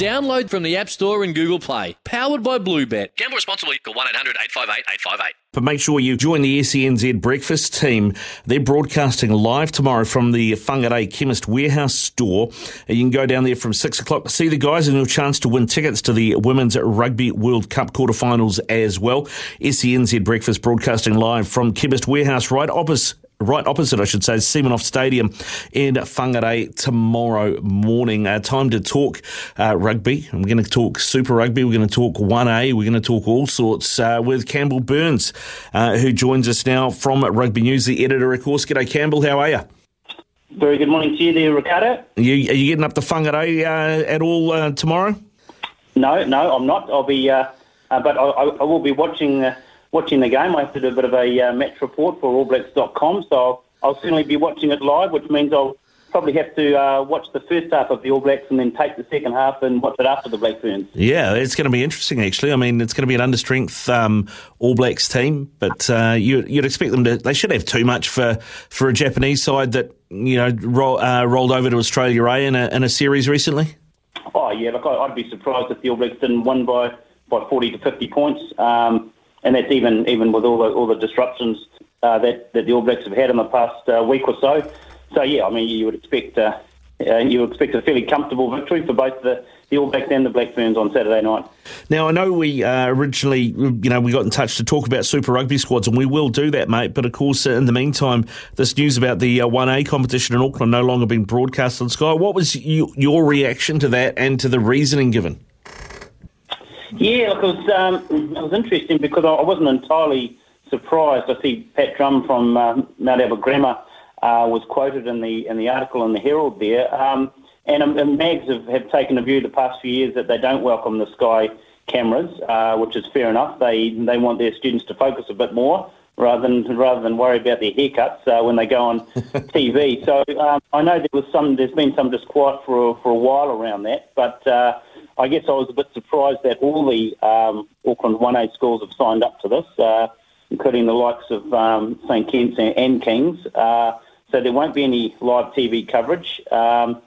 Download from the App Store and Google Play. Powered by Bluebet. Gamble responsibly. Call 1 800 858 858. But make sure you join the SENZ breakfast team. They're broadcasting live tomorrow from the Whangarei Chemist Warehouse store. You can go down there from six o'clock to see the guys and your chance to win tickets to the Women's Rugby World Cup quarterfinals as well. SENZ breakfast broadcasting live from Chemist Warehouse right opposite right opposite, I should say, Semenoff Stadium in Whangarei tomorrow morning. Uh, time to talk uh, rugby. We're going to talk Super Rugby. We're going to talk 1A. We're going to talk all sorts uh, with Campbell Burnes, uh, who joins us now from Rugby News, the editor, of course. G'day, Campbell. How are you? Very good morning to you there, Ricardo. Are you, are you getting up to Whangarei uh, at all uh, tomorrow? No, no, I'm not. I'll be, uh, uh, but I, I I will be watching uh, watching the game. I have to do a bit of a uh, match report for AllBlacks.com, so I'll, I'll certainly be watching it live, which means I'll probably have to uh, watch the first half of the All Blacks and then take the second half and watch it after the Black Ferns. Yeah, it's going to be interesting, actually. I mean, it's going to be an understrength um, All Blacks team, but uh, you, you'd expect them to. They should have too much for, for a Japanese side that you know roll, uh, rolled over to Australia A in a, in a series recently. Oh yeah, look, I'd be surprised if the All Blacks didn't win by, by 40 to 50 points, um, and that's even even with all the all the disruptions uh, that that the All Blacks have had in the past uh, week or so. So yeah, I mean you would expect uh, uh, you would expect a fairly comfortable victory for both the, the All Blacks and the Black Ferns on Saturday night. Now, I know we uh, originally, you know, we got in touch to talk about Super Rugby squads, and we will do that, mate. But of course, uh, in the meantime, this news about the uh, 1A competition in Auckland no longer being broadcast on Sky. What was you, your reaction to that and to the reasoning given? Yeah, look, it was um, it was interesting because I wasn't entirely surprised. I see Pat Drumm from uh, Mount Albert Grammar uh, was quoted in the in the article in the Herald there, um, and, um, and Mags have, have taken a view the past few years that they don't welcome the Sky cameras, uh, which is fair enough. They they want their students to focus a bit more rather than rather than worry about their haircuts uh, when they go on TV. So um, I know there was some there's been some disquiet for a, for a while around that, but. Uh, I guess I was a bit surprised that all the um, Auckland 1A schools have signed up to this, uh, including the likes of um, St Kents and, and Kings. Uh, so there won't be any live TV coverage. Um,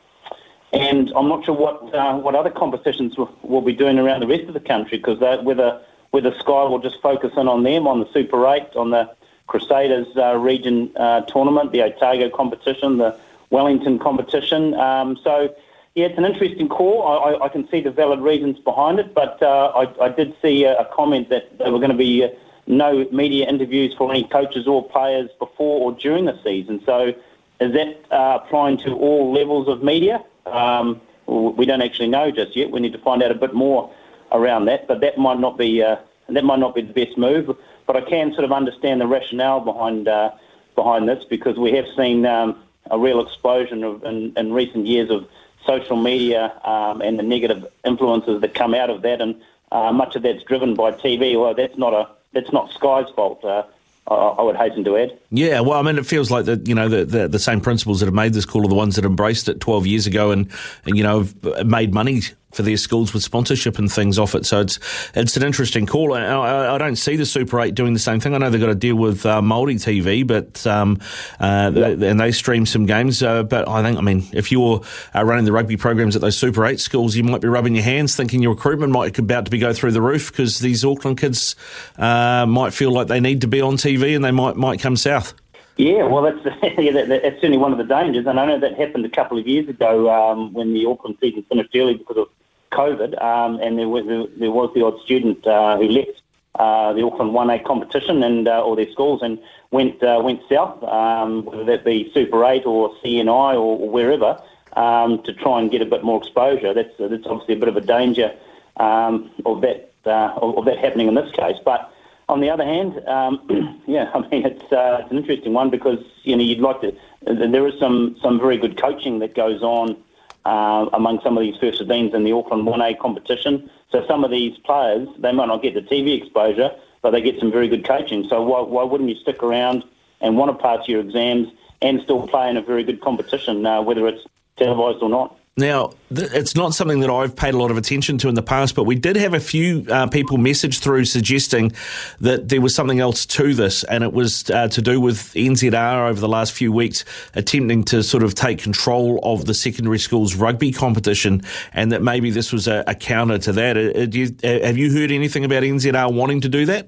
and I'm not sure what uh, what other competitions will, will be doing around the rest of the country because whether whether Sky will just focus in on them on the Super Eight, on the Crusaders uh, region uh, tournament, the Otago competition, the Wellington competition. Um, so yeah, it's an interesting call. I, I, I can see the valid reasons behind it, but uh, I, I did see a, comment that there were going to be uh, no media interviews for any coaches or players before or during the season. So is that uh, applying to all levels of media? Um, we don't actually know just yet. We need to find out a bit more around that, but that might not be uh, that might not be the best move. But I can sort of understand the rationale behind uh, behind this because we have seen um, a real explosion of, in, in recent years of social media um, and the negative influences that come out of that, and uh, much of that's driven by TV. Well, that's not a that's not Sky's fault. Uh, I, would hasten to add. Yeah, well, I mean, it feels like the you know the, the, the same principles that have made this call are the ones that embraced it 12 years ago and, and you know made money for their schools with sponsorship and things off it. So it's it's an interesting call. I, I, I don't see the Super 8 doing the same thing. I know they've got to deal with uh, Māori TV, but um, uh, they, and they stream some games. Uh, but I think, I mean, if you're uh, running the rugby programs at those Super 8 schools, you might be rubbing your hands thinking your recruitment might be about to be go through the roof because these Auckland kids uh, might feel like they need to be on TV and they might might come south. Yeah, well, that's yeah, that, that's certainly one of the dangers, and I know that happened a couple of years ago um, when the Auckland season finished early because of COVID, um, and there was there was the odd student uh, who left uh, the Auckland 1A competition and uh, their schools and went uh, went south, um, whether that be Super 8 or CNI or, wherever, um, to try and get a bit more exposure. That's that's obviously a bit of a danger um, of that uh, of, of that happening in this case, but. On the other hand, um, yeah, I mean it's uh, it's an interesting one because you know you'd like to. There is some some very good coaching that goes on uh, among some of these first 15s in the Auckland 1A competition. So some of these players, they might not get the TV exposure, but they get some very good coaching. So why, why wouldn't you stick around and want to pass your exams and still play in a very good competition, uh, whether it's televised or not? Now, th- it's not something that I've paid a lot of attention to in the past, but we did have a few uh, people message through suggesting that there was something else to this, and it was uh, to do with NZR over the last few weeks attempting to sort of take control of the secondary schools rugby competition, and that maybe this was a, a counter to that. Uh, you, uh, have you heard anything about NZR wanting to do that?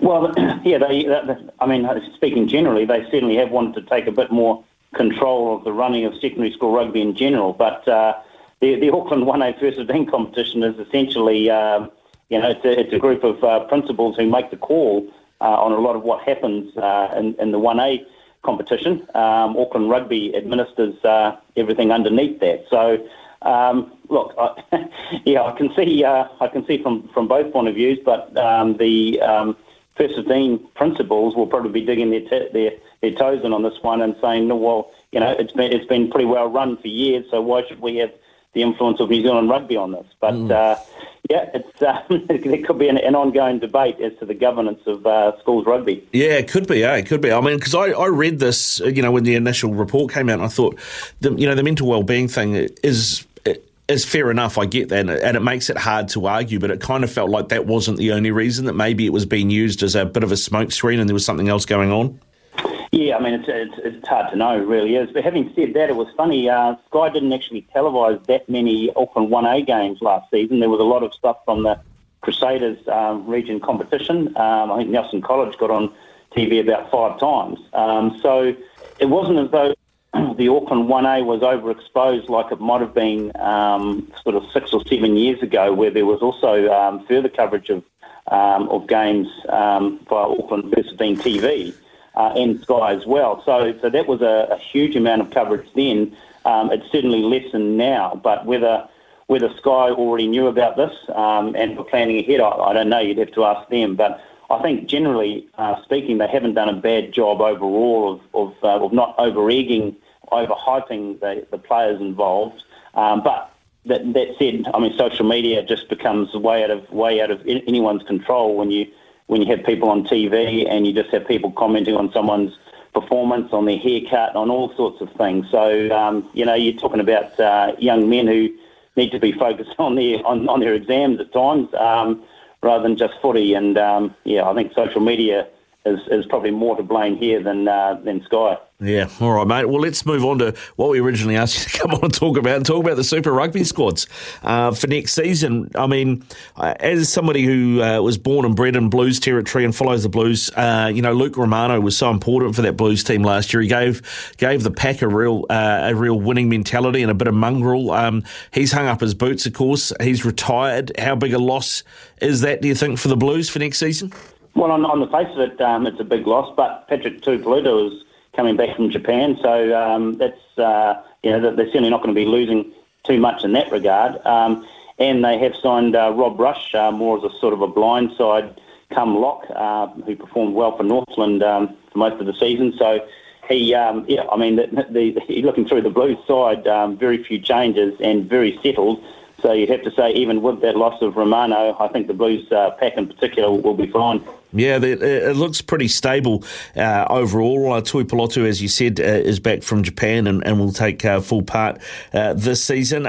Well, yeah, they, I mean, speaking generally, they certainly have wanted to take a bit more control of the running of secondary school rugby in general. But uh, the, the Auckland 1A First 15 competition is essentially, um, you know, it's a, it's a group of uh, principals who make the call uh, on a lot of what happens uh, in, in the 1A competition. Um, Auckland Rugby administers uh, everything underneath that. So, um, look, I, yeah, I can see, uh, I can see from, from both point of views, but um, the um, first 15 principals will probably be digging their, t- their their toes in on this one and saying, no, well, you know, it's been it's been pretty well run for years, so why should we have the influence of New Zealand rugby on this? But mm. uh, yeah, it's uh, there could be an, an, ongoing debate as to the governance of uh, schools rugby. Yeah, it could be. Yeah, it could be. I mean, because I, I read this, you know, when the initial report came out, and I thought, the, you know, the mental well-being thing is is fair enough. I get that, and it makes it hard to argue. But it kind of felt like that wasn't the only reason. That maybe it was being used as a bit of a smokescreen, and there was something else going on. Yeah, I mean, it's, it's, it's hard to know, really is. But having said that, it was funny. Uh, Sky didn't actually televise that many Auckland 1A games last season. There was a lot of stuff from the Crusaders um, region competition. Um, I think Nelson College got on TV about five times. Um, so it wasn't as though the Auckland 1A was overexposed like it might have been um, sort of six or seven years ago, where there was also um, further coverage of um, of games via Auckland First TV uh, and Sky as well. So, so that was a, a huge amount of coverage then. Um, it's certainly lessened now, but whether whether Sky already knew about this um, and were planning ahead, I, I, don't know. You'd have to ask them. But I think generally uh, speaking, they haven't done a bad job overall of of, uh, of not over egging, overhyping the, the players involved. Um, but that, that said, I mean, social media just becomes way out of way out of anyone's control when you when you have people on TV and you just have people commenting on someone's performance, on their haircut, on all sorts of things. So, um, you know, you're talking about uh, young men who need to be focused on their on, on their exams at times um, rather than just footy. And um, yeah, I think social media is, is probably more to blame here than uh, than Sky. Yeah, all right, mate. Well, let's move on to what we originally asked you to come on and talk about, and talk about the Super Rugby squads uh, for next season. I mean, uh, as somebody who uh, was born and bred in Blues territory and follows the Blues, uh, you know, Luke Romano was so important for that Blues team last year. He gave gave the pack a real a real winning mentality and a bit of mongrel. Um, he's hung up his boots, of course. He's retired. How big a loss is that? Do you think for the Blues for next season? Well, on, on the face of it, um, it's a big loss, but Patrick Tuipulotu is coming back from Japan, so um, that's, uh, you know, they're certainly not going to be losing too much in that regard. Um, and they have signed uh, Rob Rush uh, more as a sort of a blindside come lock, uh, who performed well for Northland um, for most of the season. So he, um, yeah, I mean, the, the, looking through the Blues side, um, very few changes and very settled. So you'd have to say, even with that loss of Romano, I think the Blues uh, pack in particular will be fine. Yeah, it looks pretty stable uh, overall. Uh, Tuipulotu, as you said, uh, is back from Japan and, and will take uh, full part uh, this season.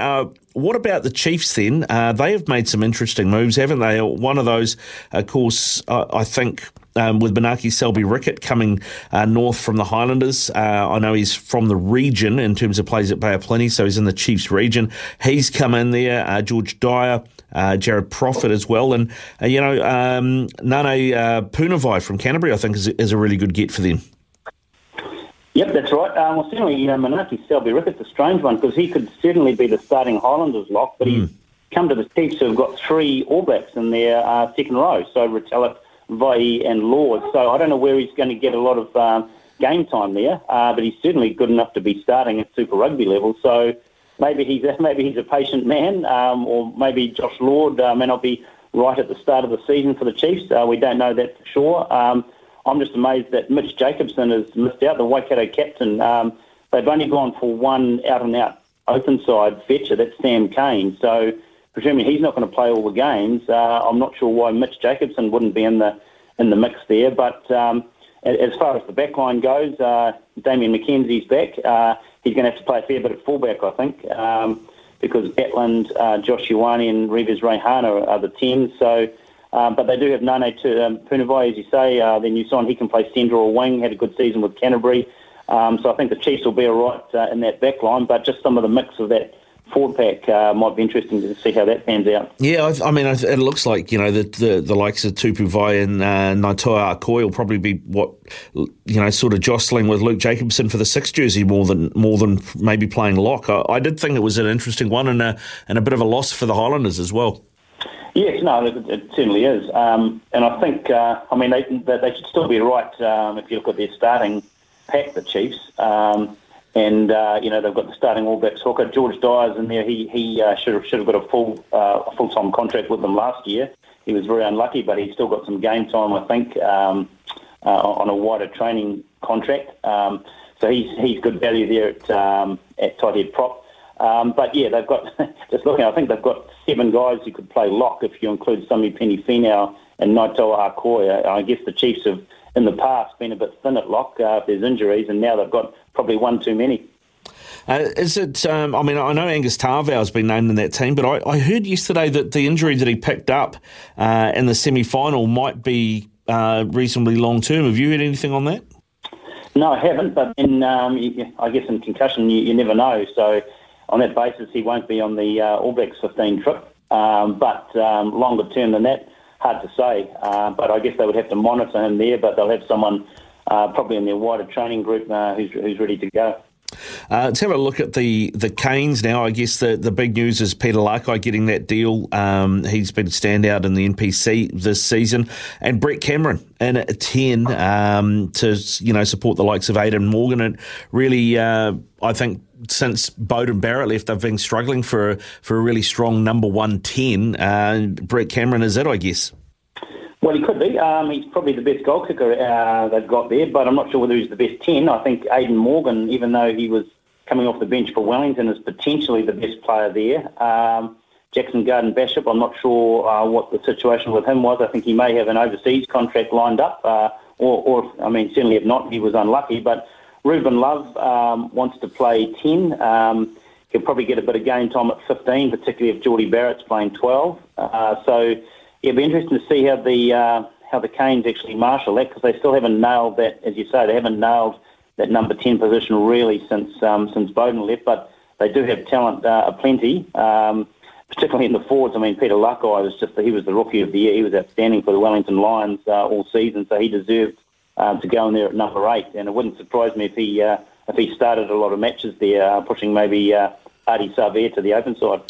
Uh, what about the Chiefs then? Uh, they have made some interesting moves, haven't they? One of those, of course, I think. Um, with Manaaki Selby Rickit coming uh, north from the Highlanders. Uh, I know he's from the region in terms of plays at Bay of Plenty, so he's in the Chiefs region. He's come in there. Uh, George Dyer uh, Jared Proffit as well. And, uh, you know, um, Ngane uh, Punivai from Canterbury, I think, is, is a really good get for them. Yep, that's right. Um, well, certainly, you know, Manaaki Selby Rickit's a strange one because he could certainly be the starting Highlanders lock, but mm. he's come to the Chiefs who have got three All Blacks in their uh, second row. So Retallick, Vaa'i and Lord. So I don't know where he's going to get a lot of um, game time there, uh, but he's certainly good enough to be starting at Super Rugby level. So maybe he's a, maybe he's a patient man, um, or maybe Josh Lord uh, may not be right at the start of the season for the Chiefs. Uh, we don't know that for sure. I'm just amazed that Mitch Jacobson has missed out, the Waikato captain. Um, they've only gone for one out and out open side fetcher, that's Sam Cane. So presuming he's not going to play all the games, uh, I'm not sure why Mitch Jacobson wouldn't be in the in the mix there. But um, as far as the back line goes, uh, Damian McKenzie's back. Uh, he's going to have to play a fair bit at fullback, I think, um, because Gatland, uh, Josh Ioane and Rivez Reihana are, are the 10. So, um, but they do have Ngane to um, Punivai, as you say. Uh, then you sign he can play centre or wing. Had a good season with Canterbury. Um, so I think the Chiefs will be all right uh, in that back line, but just some of the mix of that forward pack uh, might be interesting to see how that pans out. Yeah, I, I mean, it looks like you know the the, the likes of Tupou Vaa'i and uh, Naitoa Akoi will probably be what you know, sort of jostling with Luke Jacobson for the six jersey more than more than maybe playing lock. I, I did think it was an interesting one and a and a bit of a loss for the Highlanders as well. Yes, no, it, it certainly is, um, and I think uh, I mean they they should still be right um, if you look at their starting pack, the Chiefs. Um, and uh, you know they've got the starting All Blacks hooker George Dyers in there. He he uh, should have should have got a full uh, full time contract with them last year. He was very unlucky, but he's still got some game time, I think, um, uh, on a wider training contract. Um, so he's he's good value there at um, at tight head prop. Um, but yeah, they've got just looking. I think they've got seven guys who could play lock if you include Samipeni Finau and Naitoa Akoi. I guess the Chiefs have in the past been a bit thin at lock uh, if there's injuries, and now they've got probably one too many. Uh, is it? Um, I mean, I know Angus Ta'avao has been named in that team, but I, I, heard yesterday that the injury that he picked up uh, in the semi-final might be uh, reasonably long term. Have you heard anything on that? No, I haven't. But in, um, I guess in concussion, you, you, never know. So on that basis, he won't be on the uh, All Blacks 15 trip. Um, but um, longer term than that, hard to say. Uh, but I guess they would have to monitor him there. But they'll have someone uh, probably in their wider training group uh, who's, who's ready to go. Uh, let's have a look at the the Canes now. I guess the, the big news is Peter Lakai getting that deal. Um, he's been a standout in the NPC this season, and Brett Cameron in at ten um, to you know support the likes of Aidan Morgan. And really, uh, I think since Beauden Barrett left, they've been struggling for for a really strong number one ten. Uh, Brett Cameron is it, I guess. Well, he could be. Um, he's probably the best goal kicker uh, they've got there, but I'm not sure whether he's the best 10. I think Aidan Morgan, even though he was coming off the bench for Wellington, is potentially the best player there. Um, Jackson Garden Bishop, I'm not sure uh, what the situation with him was. I think he may have an overseas contract lined up, uh, or, or, I mean, certainly if not, he was unlucky. But Ruben Love um, wants to play 10. Um, he'll probably get a bit of game time at 15, particularly if Jordie Barrett's playing 12. Uh, so it'll be interesting to see how the uh, how the Canes actually marshal that because they still haven't nailed that, as you say, they haven't nailed that number ten position really since um, since Beauden left. But they do have talent uh, aplenty, um, particularly in the forwards. I mean, Peter Lakai was just he was the rookie of the year. He was outstanding for the Wellington Lions uh, all season, so he deserved uh, to go in there at number eight. And it wouldn't surprise me if he uh, if he started a lot of matches there, uh, pushing maybe. Uh, Ardie Savea to the open side.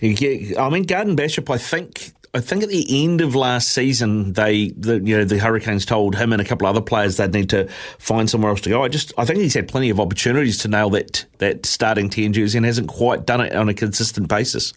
Yeah, I mean, Garden Bishop, I think I think at the end of last season, they, the, you know, the Hurricanes told him and a couple of other players they'd need to find somewhere else to go. I just, I think he's had plenty of opportunities to nail that that starting ten jersey and hasn't quite done it on a consistent basis.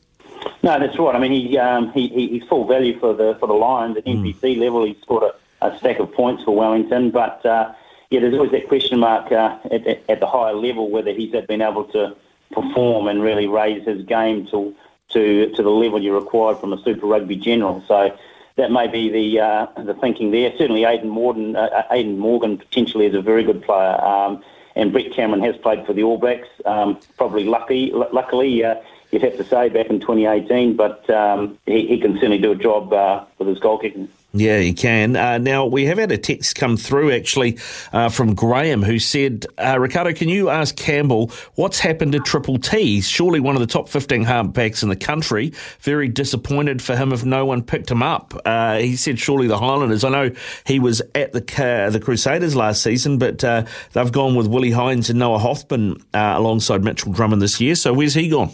No, that's right. I mean, he, um, he, he's full value for the for the Lions at NPC mm. level. He's scored a, a, stack of points for Wellington, but uh, yeah, there's always that question mark uh, at, at, the higher level whether he's been able to perform and really raise his game to to to the level you required from a Super Rugby general. So that may be the uh, the thinking there. Certainly, Aidan Morgan, uh, Aidan Morgan potentially is a very good player, um, and Brett Cameron has played for the All Blacks. Um, probably lucky, l- luckily, uh, you'd have to say back in 2018, but um, he, he, can certainly do a job uh, with his goal kicking. Yeah, you can. Uh, now, we have had a text come through actually uh, from Graham who said, uh, Ricardo, can you ask Campbell what's happened to Triple T? surely one of the top 15 halfbacks in the country. Very disappointed for him if no one picked him up. Uh, he said, surely the Highlanders. I know he was at the the Crusaders last season, but uh, they've gone with Willi Heinz and Noah Hotham uh, alongside Mitchell Drummond this year. So where's he gone?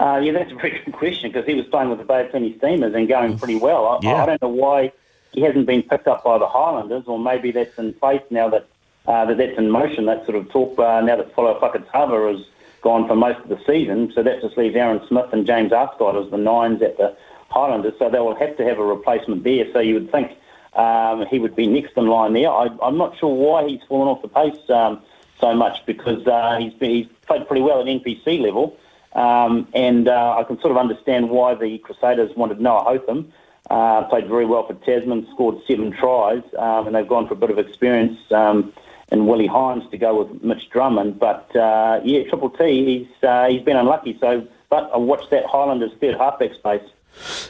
Uh, yeah, that's a very good question because he was playing with the Bay of Plenty Steamers and going pretty well. I, yeah. I don't know why he hasn't been picked up by the Highlanders, or maybe that's in place now that uh, that that's in motion. That sort of talk uh, now that Folau Fakatava has gone for most of the season. So that just leaves Aaron Smith and James Arscott as the nines at the Highlanders. So they will have to have a replacement there. So you would think um, he would be next in line there. I, am not sure why he's fallen off the pace um, so much because uh, he's, been, he's played pretty well at NPC level. Um, and uh, I can sort of understand why the Crusaders wanted Noah Hotham. Uh, played very well for Tasman, scored seven tries, um, and they've gone for a bit of experience um, in Willi Heinz to go with Mitch Drummond. But uh, yeah, Triple T, he's uh, he's been unlucky. So, but I watched that Highlanders third halfback space.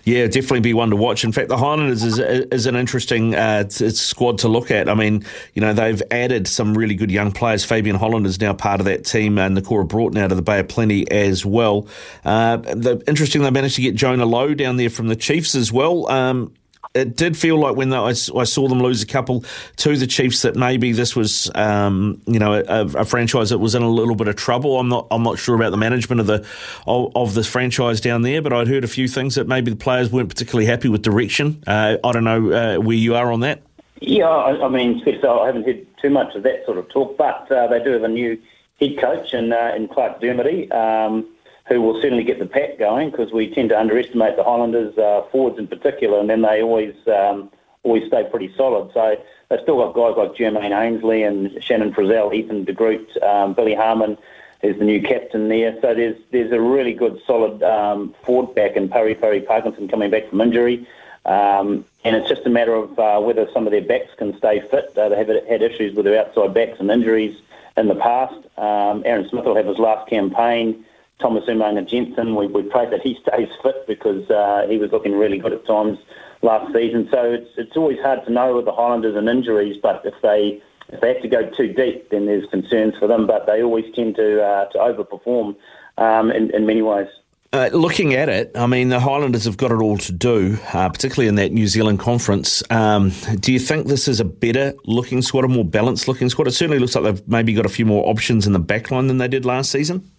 Yeah, definitely be one to watch. In fact, the Highlanders is, is an interesting uh, squad to look at. I mean, you know, they've added some really good young players. Fabian Holland is now part of that team, and Nikora Broughton out of the Bay of Plenty as well. Uh, the, interesting, they managed to get Jonah Lowe down there from the Chiefs as well. Um, it did feel like when I, saw them lose a couple to the Chiefs that maybe this was, um, you know, a, a, franchise that was in a little bit of trouble. I'm not, I'm not sure about the management of the of, of this franchise down there, but I'd heard a few things that maybe the players weren't particularly happy with direction. Uh, I don't know uh, where you are on that. Yeah, I, I mean, I haven't heard too much of that sort of talk, but uh, they do have a new head coach in, uh, in Clarke Dermody. Um, who will certainly get the pack going because we tend to underestimate the Highlanders uh, forwards in particular, and then they always um, always stay pretty solid. So they've still got guys like Jermaine Ainsley and Shannon Frizell, Ethan de Groot, um, Billy Harmon is the new captain there. So there's there's a really good solid um, forward back, and Pari Pari Parkinson coming back from injury. Um, and it's just a matter of uh, whether some of their backs can stay fit. Uh, they have had issues with their outside backs and injuries in the past. Um, Aaron Smith will have his last campaign. Thomas Umaga Jensen, we, we pray that he stays fit because uh, he was looking really good at times last season. So it's it's always hard to know with the Highlanders and injuries, but if they if they have to go too deep, then there's concerns for them. But they always tend to uh, to overperform um, in, in many ways. Uh, looking at it, I mean, the Highlanders have got it all to do, uh, particularly in that New Zealand conference. Um, do you think this is a better looking squad, a more balanced looking squad? It certainly looks like they've maybe got a few more options in the backline than they did last season.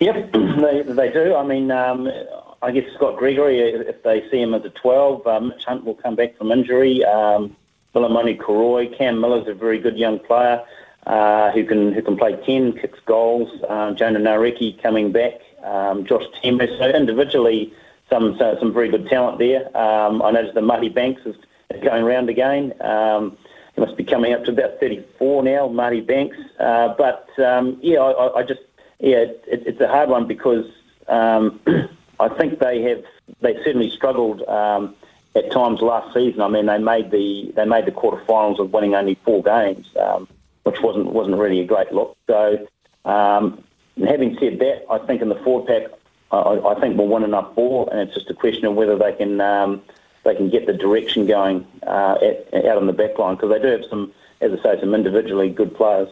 Yep, they, they do. I mean, um, I guess Scott Gregory, if they see him as a 12, um, Mitch Hunt will come back from injury. Um, Philomoni Koroi, Cam Miller's a very good young player uh, who can who can play 10, kicks goals. Uh, Jonah Nareki coming back. Um, Josh Tembe. So individually, some so, some very good talent there. Um, I noticed that Marty Banks is, is going round again. Um, he must be coming up to about 34 now, Marty Banks. Uh, but um, yeah, I, I just yeah, it, it's a hard one because um, I think they have they certainly struggled um, at times last season. I mean, they made the they made the quarterfinals of winning only four games, um, which wasn't wasn't really a great look. So, um, having said that, I think in the forward pack, I, I, think we'll win enough ball, and it's just a question of whether they can um, they can get the direction going uh, at, out on the back line because they do have some as I say, some individually good players.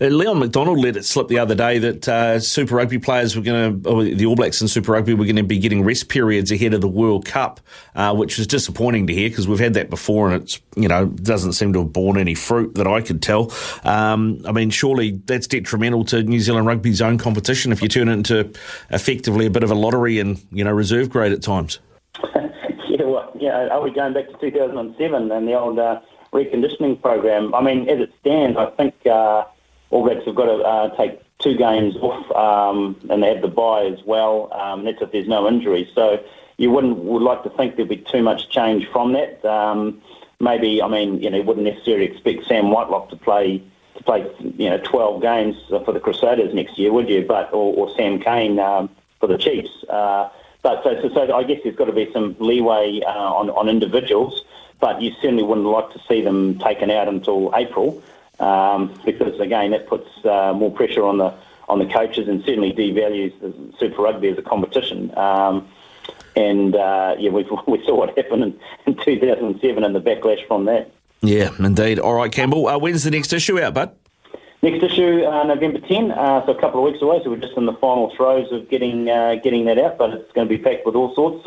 Uh, Leon MacDonald let it slip the other day that uh, Super Rugby players were going to, the All Blacks and Super Rugby were going to be getting rest periods ahead of the World Cup, uh, which was disappointing to hear because we've had that before and it's, you know, doesn't seem to have borne any fruit that I could tell. Um, I mean, surely that's detrimental to New Zealand rugby's own competition if you turn it into effectively a bit of a lottery and, you know, reserve grade at times. yeah, well, yeah, are we going back to 2007 and the old uh, reconditioning program. I mean, as it stands, I think uh, All Blacks have got to uh, take two games off, um, and they have the bye as well. Um, that's if there's no injury. So you wouldn't would like to think there'd be too much change from that. Um, maybe, I mean, you know, wouldn't necessarily expect Sam Whitelock to play to play, you know, 12 games for the Crusaders next year, would you? But or, or Sam Cane um, for the Chiefs. Uh, but so, so, so I guess there's got to be some leeway uh, on on individuals but you certainly wouldn't like to see them taken out until April um, because again that puts uh, more pressure on the on the coaches and certainly devalues the Super Rugby as a competition. Um, and uh, yeah, we, we saw what happened in, in 2007 and the backlash from that. Yeah, indeed. All right, Campbell. Uh, when's the next issue out, bud? Next issue, uh, November 10, uh, so a couple of weeks away. So we're just in the final throes of getting uh, getting that out, but it's going to be packed with all sorts.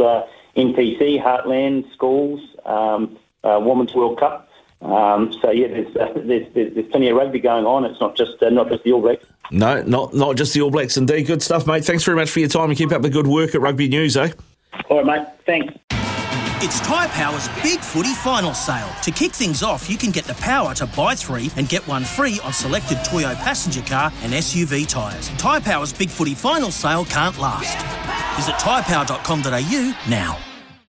NPC, Heartland, schools, um, uh, Women's World Cup. Um, so yeah, there's, uh, there's, there's, there's plenty of rugby going on. It's not just uh, not just the All Blacks. No, not not just the All Blacks. Indeed, good stuff, mate. Thanks very much for your time and keep up the good work at Rugby News, eh? All right, mate. Thanks. It's Tyre Power's Big Footy Final Sale. To kick things off, you can get the power to buy three and get one free on selected Toyo passenger car and SUV tyres. Tyre Power's Big Footy Final Sale can't last. Visit tyrepower.com.au now.